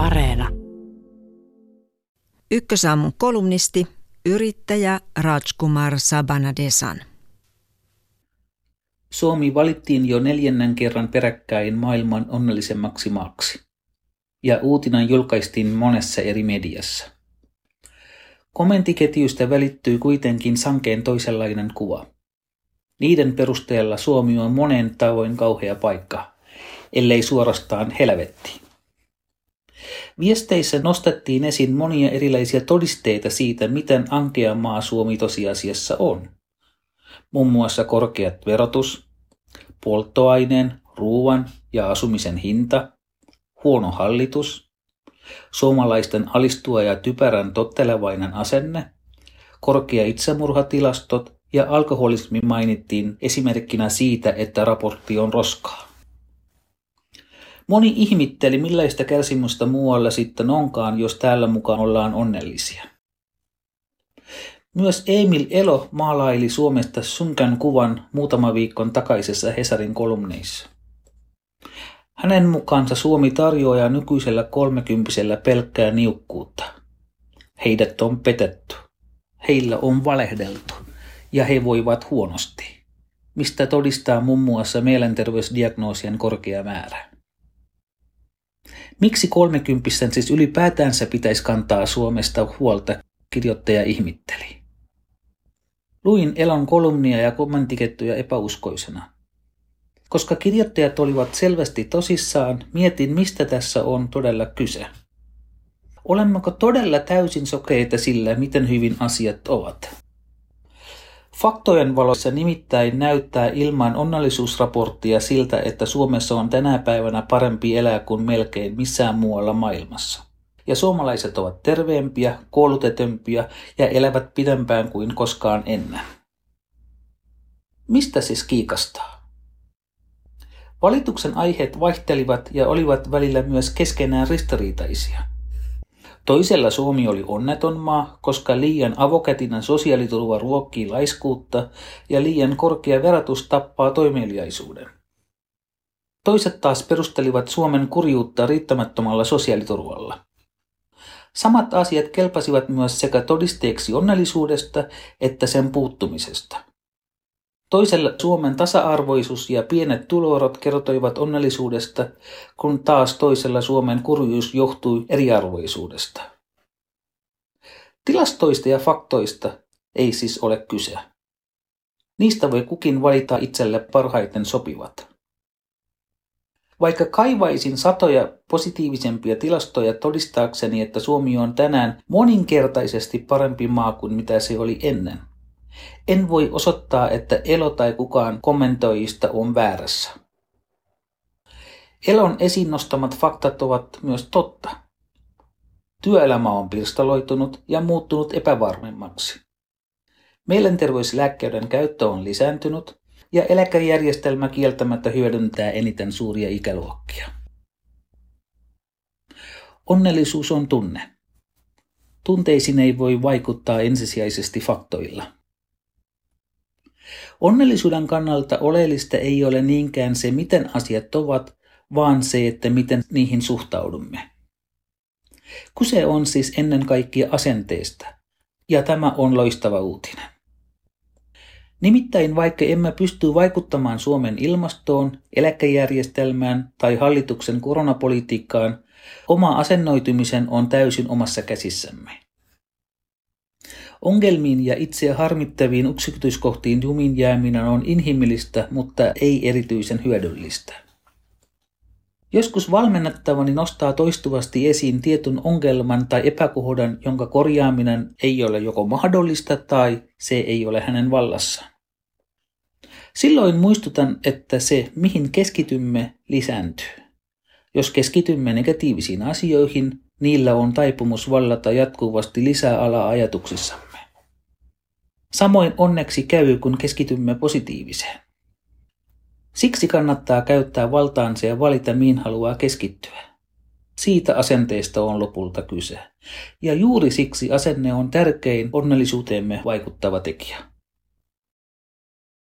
Areena. Ykkösaamun kolumnisti, yrittäjä Rajkumar Sabanadesan. Suomi valittiin jo neljännen kerran peräkkäin maailman onnellisemmaksi maaksi. Ja uutinen julkaistiin monessa eri mediassa. Kommentiketjuista välittyy kuitenkin sankeen toisenlainen kuva. Niiden perusteella Suomi on monen tavoin kauhea paikka, ellei suorastaan helvetti. Viesteissä nostettiin esiin monia erilaisia todisteita siitä, miten ankea maa Suomi tosiasiassa on. Muun muassa korkeat verotus, polttoaineen, ruoan ja asumisen hinta, huono hallitus, suomalaisten alistua ja typerän tottelevainen asenne, korkea itsemurhatilastot ja alkoholismi mainittiin esimerkkinä siitä, että raportti on roskaa. Moni ihmitteli, millaista kärsimystä muualla sitten onkaan, jos täällä mukaan ollaan onnellisia. Myös Emil Elo maalaili Suomesta synkän kuvan muutama viikon takaisessa Hesarin kolumneissa. Hänen mukaansa Suomi tarjoaa nykyisellä kolmekymppisellä pelkkää niukkuutta. Heidät on petetty. Heillä on valehdeltu ja he voivat huonosti, mistä todistaa muun muassa mielenterveysdiagnoosien korkea määrä. Miksi kolmekymppisten siis ylipäätänsä pitäisi kantaa Suomesta huolta, kirjoittaja ihmitteli. Luin Elon kolumnia ja kommentikettuja epäuskoisena. Koska kirjoittajat olivat selvästi tosissaan, mietin mistä tässä on todella kyse. Olemmeko todella täysin sokeita sillä, miten hyvin asiat ovat? Faktojen valossa nimittäin näyttää ilman onnellisuusraporttia siltä, että Suomessa on tänä päivänä parempi elää kuin melkein missään muualla maailmassa. Ja suomalaiset ovat terveempiä, koulutetumpia ja elävät pidempään kuin koskaan ennen. Mistä siis kiikastaa? Valituksen aiheet vaihtelivat ja olivat välillä myös keskenään ristiriitaisia. Toisella Suomi oli onneton maa, koska liian avokätinen sosiaaliturva ruokkii laiskuutta ja liian korkea verotus tappaa toimeliaisuuden. Toiset taas perustelivat Suomen kurjuutta riittämättömällä sosiaaliturvalla. Samat asiat kelpasivat myös sekä todisteeksi onnellisuudesta että sen puuttumisesta. Toisella Suomen tasa-arvoisuus ja pienet tuloerot kertoivat onnellisuudesta, kun taas toisella Suomen kurjuus johtui eriarvoisuudesta. Tilastoista ja faktoista ei siis ole kyse. Niistä voi kukin valita itselle parhaiten sopivat. Vaikka kaivaisin satoja positiivisempia tilastoja todistaakseni, että Suomi on tänään moninkertaisesti parempi maa kuin mitä se oli ennen, en voi osoittaa, että Elo tai kukaan kommentoijista on väärässä. Elon esiin nostamat faktat ovat myös totta. Työelämä on pirstaloitunut ja muuttunut epävarmemmaksi. Mielenterveyslääkkeiden käyttö on lisääntynyt ja eläkejärjestelmä kieltämättä hyödyntää eniten suuria ikäluokkia. Onnellisuus on tunne. Tunteisiin ei voi vaikuttaa ensisijaisesti faktoilla. Onnellisuuden kannalta oleellista ei ole niinkään se, miten asiat ovat, vaan se, että miten niihin suhtaudumme. Kuse on siis ennen kaikkea asenteesta, ja tämä on loistava uutinen. Nimittäin vaikka emme pysty vaikuttamaan Suomen ilmastoon, eläkejärjestelmään tai hallituksen koronapolitiikkaan, oma asennoitumisen on täysin omassa käsissämme. Ongelmiin ja itseä harmittaviin yksityiskohtiin jumin jääminen on inhimillistä, mutta ei erityisen hyödyllistä. Joskus valmennettavani nostaa toistuvasti esiin tietyn ongelman tai epäkohdan, jonka korjaaminen ei ole joko mahdollista tai se ei ole hänen vallassaan. Silloin muistutan, että se, mihin keskitymme, lisääntyy. Jos keskitymme negatiivisiin asioihin, niillä on taipumus vallata jatkuvasti lisää alaa ajatuksissamme. Samoin onneksi käy, kun keskitymme positiiviseen. Siksi kannattaa käyttää valtaansa ja valita, mihin haluaa keskittyä. Siitä asenteesta on lopulta kyse. Ja juuri siksi asenne on tärkein onnellisuuteemme vaikuttava tekijä.